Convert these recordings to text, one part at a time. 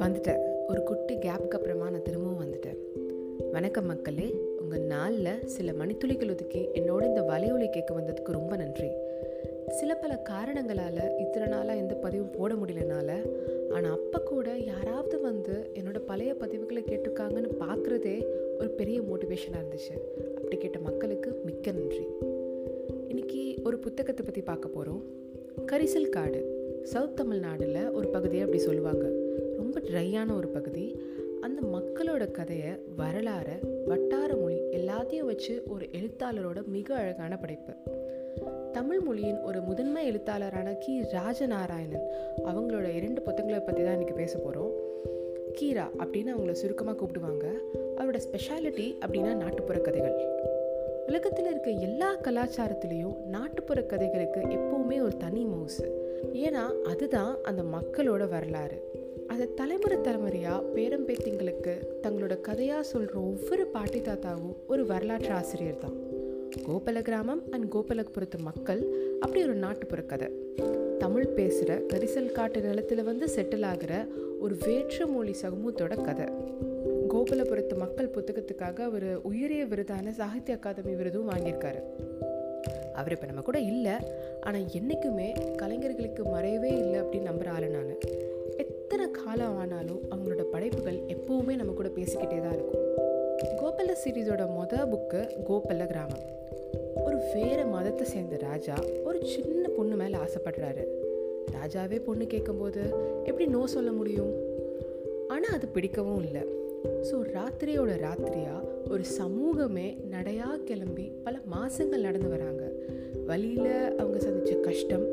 வந்துட்டேன். ஒரு குட்டி கேப்க்கு அப்புறமா நான் திரும்பவும் வந்துட்டேன். வணக்கம் மக்களே உங்கள் நாளில் சில மணித்துளிகள் ஒதுக்கி என்னோட இந்த வலையொலி கேட்க வந்ததுக்கு ரொம்ப நன்றி. சில பல காரணங்களால் இத்தனை நாளாக எந்த பதிவும் போட முடியலனால ஆனால் அப்போ கூட யாராவது வந்து என்னோட பழைய பதிவுகளை கேட்டிருக்காங்கன்னு பார்க்குறதே ஒரு பெரிய மோட்டிவேஷனாக இருந்துச்சு. அப்படி கேட்ட மக்களுக்கு மிக்க நன்றி. இன்றைக்கி ஒரு புத்தகத்தை பற்றி பார்க்க போகிறோம் கரிசல் காடு. சவுத் தமிழ்நாடில் ஒரு பகுதியை அப்படி சொல்லுவாங்க. ரொம்ப ட்ரையான ஒரு பகுதி. அந்த மக்களோட கதையை வரலாற வட்டார மொழி எல்லாத்தையும் வச்சு ஒரு எழுத்தாளரோட மிக அழகான படைப்பு. தமிழ் மொழியின் ஒரு முதன்மை எழுத்தாளரான கி. ராஜநாராயணன் அவங்களோட இரண்டு புத்தகங்களை பற்றி தான் இன்றைக்கி பேச போகிறோம் கீரா அப்படின்னு அவங்கள சுருக்கமாக கூப்பிடுவாங்க. அவரோட ஸ்பெஷாலிட்டி அப்படின்னா நாட்டுப்புற கதைகள். உலகத்தில் இருக்க எல்லா கலாச்சாரத்துலேயும் நாட்டுப்புற கதைகளுக்கு எப்போவுமே ஒரு தனி மவுசு. ஏன்னா அதுதான் அந்த மக்களோட வரலாறு. அதை தலைமுறை தலைமுறையாக பேரம்பேத்திங்களுக்கு தங்களோட கதையாக சொல்கிற ஒவ்வொரு பாட்டி தாத்தாவும் ஒரு வரலாற்று ஆசிரியர் தான். கோபல கிராமம் அண்ட் கோபலபுரத்து மக்கள் அப்படி ஒரு நாட்டுப்புற கதை. தமிழ் பேசுகிற கரிசல் காட்டு நிலத்தில் வந்து செட்டில் ஆகிற ஒரு வேற்று மொழி சமூகத்தோட கதை. கோபலபுரத்து மக்கள் புத்தகத்துக்காக அவர் உயரிய விருதான சாகித்ய அகாதமி விருதும் வாங்கியிருக்காரு. அவர் இப்போ நம்ம கூட இல்லை. ஆனால் என்றைக்குமே கலைஞர்களுக்கு மறையவே இல்லை அப்படின்னு நம்புகிற ஆள் நான். எத்தனை காலம் ஆனாலும் அவங்களோட படைப்புகள் எப்போவுமே நம்ம கூட பேசிக்கிட்டே தான் இருக்கும். கோபல சீரீஸோட மொதல் புக்கு கோபல்ல கிராமம். ஒரு வேறு மதத்தை சேர்ந்த ராஜா ஒரு சின்ன பொண்ணு மேலே ஆசைப்படுறாரு. ராஜாவே பொண்ணு கேட்கும்போது எப்படி நோ சொல்ல முடியும்? ஆனால் அது பிடிக்கவும் இல்லை. ஸோ ராத்திரியோட ராத்திரியாக ஒரு சமூகமே நடையாக கிளம்பி பல மாதங்கள் நடந்து வராங்க. வழியில் அவங்க சந்தித்த கஷ்டம்.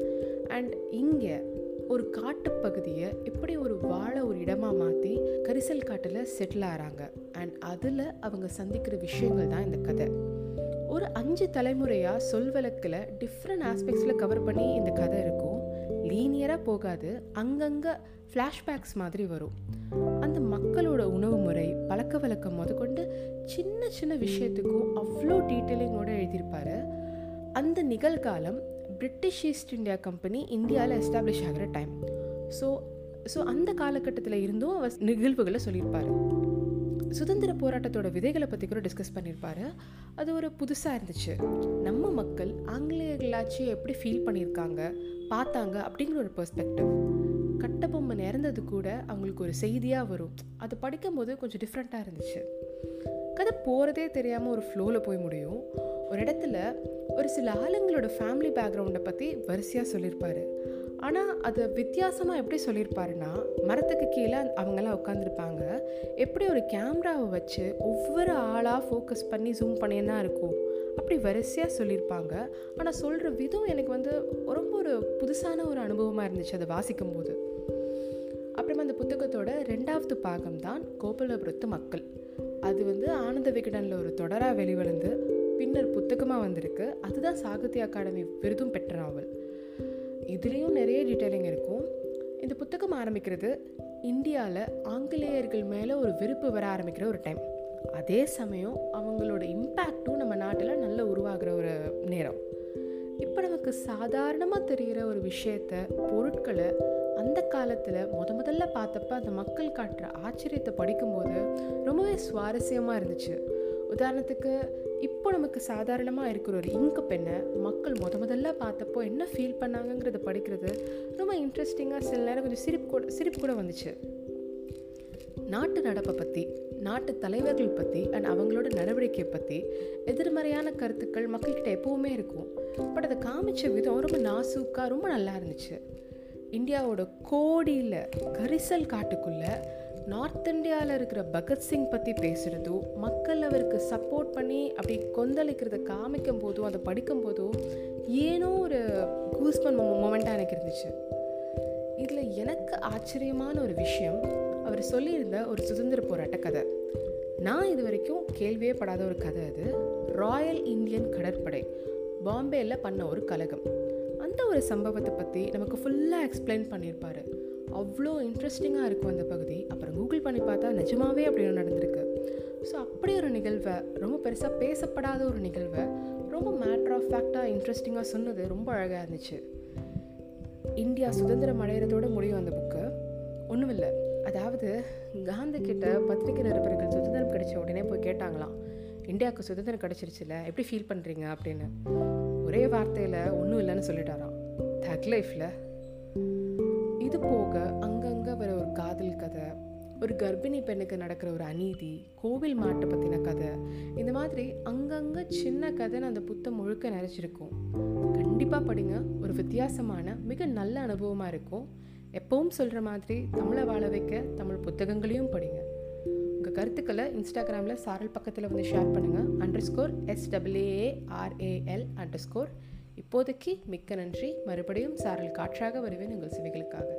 அண்ட் இங்கே ஒரு காட்டுப்பகுதியை எப்படி ஒரு வாழ ஒரு இடமாக மாற்றி கரிசல் காட்டில் செட்டில் ஆகிறாங்க அண்ட் அதில் அவங்க சந்திக்கிற விஷயங்கள் தான் இந்த கதை. ஒரு அஞ்சு தலைமுறையாக சொல்வழக்கில் டிஃப்ரெண்ட் ஆஸ்பெக்ட்ஸில் கவர் பண்ணி இந்த கதை இருக்கும். லீனியராக போகாது. அங்கங்கே ஃப்ளாஷ்பேக்ஸ் மாதிரி வரும். அந்த மக்களோட உணவு முறை பழக்க வழக்கம் முதற்கொண்டு சின்ன சின்ன விஷயத்துக்கும் அவ்வளோ டீட்டெயிலிங்கோடு எழுதியிருப்பார். அந்த நிகழ்காலம் பிரிட்டிஷ் ஈஸ்ட் இந்தியா கம்பெனி இந்தியாவில் எஸ்டாப்ளிஷ் ஆகிற டைம் ஸோ ஸோ அந்த காலகட்டத்தில் இருந்தும் அவர் நிகழ்வுகளை சொல்லியிருப்பார். சுதந்திர போராட்டத்தோட விதைகளை பற்றி கூட டிஸ்கஸ் பண்ணியிருப்பாரு அது ஒரு புதுசாக இருந்துச்சு. நம்ம மக்கள் ஆங்கிலேயர்களாச்சும் எப்படி ஃபீல் பண்ணியிருக்காங்க பார்த்தாங்க அப்படிங்கிற ஒரு பெர்ஸ்பெக்டிவ் கட்டபொம்மை நிறந்தது கூட அவங்களுக்கு ஒரு செய்தியாக வரும். அது படிக்கும்போது கொஞ்சம் டிஃப்ரெண்ட்டாக இருந்துச்சு. கதை போகிறதே தெரியாமல் ஒரு ஃப்ளோவில் போய் முடியும். ஒரு இடத்துல ஒரு சில ஆளுங்களோட ஃபேமிலி பேக்ரவுண்டை பற்றி வரிசையாக சொல்லியிருப்பாரு ஆனால் அதை வித்தியாசமாக எப்படி சொல்லியிருப்பாருன்னா மரத்துக்கு கீழே அவங்கெல்லாம் உட்காந்துருப்பாங்க எப்படி ஒரு கேமராவை வச்சு ஒவ்வொரு ஆளாக ஃபோக்கஸ் பண்ணி ஜூம் பண்ணியே இருக்கும். அப்படி வரிசையாக சொல்லியிருப்பாங்க. ஆனால் சொல்கிற விதம் எனக்கு வந்து ரொம்ப ஒரு புதுசான ஒரு அனுபவமாக இருந்துச்சு அதை வாசிக்கும் போது அப்புறம் அந்த புத்தகத்தோட ரெண்டாவது பாகம் தான் கோபலபுரத்து மக்கள். அது வந்து ஆனந்த விகடனில் ஒரு தொடராக வெளிவந்து பின்னர் புத்தகமாக வந்திருக்கு. அதுதான் சாகித்ய அகாடமி விருதும் பெற்ற நாவல். இதுலேயும் நிறைய டீட்டெயிலிங் இருக்கும். இந்த புத்தகம் ஆரம்பிக்கிறது இந்தியாவில் ஆங்கிலேயர்கள் மேலே ஒரு வெறுப்பு வர ஆரம்பிக்கிற ஒரு டைம் அதே சமயம் அவங்களோட இம்பேக்டும் நம்ம நாட்டில் நல்ல உருவாகிற ஒரு நேரம். இப்போ நமக்கு சாதாரணமாக தெரிகிற ஒரு விஷயத்த பொருட்களை அந்த காலத்தில் முத முதல்ல பார்த்தப்ப அந்த மக்கள் காட்டுற ஆச்சரியத்தை படிக்கும்போது ரொம்பவே சுவாரஸ்யமாக இருந்துச்சு. உதாரணத்துக்கு இப்போ நமக்கு சாதாரணமாக இருக்கிற ஒரு இங்கு பெண்ணை மக்கள் முத முதல்ல பார்த்தப்போ என்ன ஃபீல் பண்ணாங்கங்கிறத படிக்கிறது ரொம்ப இன்ட்ரெஸ்டிங்காக சில நேரம் கொஞ்சம் சிரிப்பு கூட சிரிப்பு கூட வந்துச்சு. நாட்டு நடப்பை பற்றி நாட்டு தலைவர்கள் பற்றி அண்ட் அவங்களோட நடவடிக்கையை பற்றி எதிர்மறையான கருத்துக்கள் மக்கள்கிட்ட எப்போவுமே இருக்கும். பட் அதை காமிச்ச விதம் ரொம்ப நாசூக்காக ரொம்ப நல்லா இருந்துச்சு. இந்தியாவோட கோடியில் கரிசல் காட்டுக்குள்ளே நார்த் இந்தியாவில் இருக்கிற பகத்சிங் பற்றி பேசுகிறதோ மக்கள் அவருக்கு சப்போர்ட் பண்ணி அப்படி கொந்தளிக்கிறத காமிக்கும் போதும் அதை படிக்கும் போதும் ஏனோ ஒரு கூஸ்பன் மொமெண்ட்டாக எனக்கு இருந்துச்சு. இதில் எனக்கு ஆச்சரியமான ஒரு விஷயம் அவர் சொல்லியிருந்த ஒரு சுதந்திர போராட்ட கதை. நான் இது வரைக்கும் கேள்வியே படாத ஒரு கதை அது. ராயல் இந்தியன் கடற்படை பாம்பேயில் பண்ண ஒரு கழகம். அந்த ஒரு சம்பவத்தை பற்றி நமக்கு ஃபுல்லாக எக்ஸ்பிளைன் பண்ணியிருப்பார். அவ்வளோ இன்ட்ரெஸ்டிங்காக இருக்கும் அந்த பகுதி. அப்புறம் கூகுள் பண்ணி பார்த்தா நிஜமாவே அப்படி நடந்திருக்கு. ஸோ அப்படி ஒரு நிகழ்வை ரொம்ப பெருசாக பேசப்படாத ஒரு நிகழ்வை ரொம்ப மேட்ரு ஆஃப் ஃபேக்டாக இன்ட்ரெஸ்டிங்காக சொன்னது ரொம்ப அழகாக இருந்துச்சு. இந்தியா சுதந்திரம் அடையிறதோட முடியும் அந்த புக்கு ஒன்றும் இல்லை. அதாவது காந்தி கிட்ட பத்திரிகை நிருபர்கள் சுதந்திரம் கிடைச்ச உடனே போய் கேட்டாங்களாம் இந்தியாவுக்கு சுதந்திரம் கிடைச்சிருச்சுல எப்படி ஃபீல் பண்ணுறீங்க அப்படின்னு. ஒரே வார்த்தையில் ஒன்றும் இல்லைன்னு சொல்லிட்டாராம். தக் லைஃப்பில் போக அங்கங்கே வர ஒரு காதல் கதை ஒரு கர்ப்பிணி பெண்ணுக்கு நடக்கிற ஒரு அநீதி கோவில் மாட்டை பற்றின கதை இந்த மாதிரி அங்கங்கே சின்ன கதைன்னு அந்த புத்தம் முழுக்க நிறைச்சிருக்கும். கண்டிப்பாக படிங்க. ஒரு வித்தியாசமான மிக நல்ல அனுபவமாக இருக்கும். எப்பவும் சொல்கிற மாதிரி தமிழை வாழ வைக்க தமிழ் புத்தகங்களையும் படிங்க. உங்கள் கருத்துக்களை இன்ஸ்டாகிராமில் சாரல் பக்கத்தில் வந்து ஷேர் பண்ணுங்கள் underscore S W A R A L underscore இப்போதைக்கு மிக்க நன்றி. மறுபடியும் சாரல் காற்றாக வருவேன் உங்கள் சிவிகளுக்காக.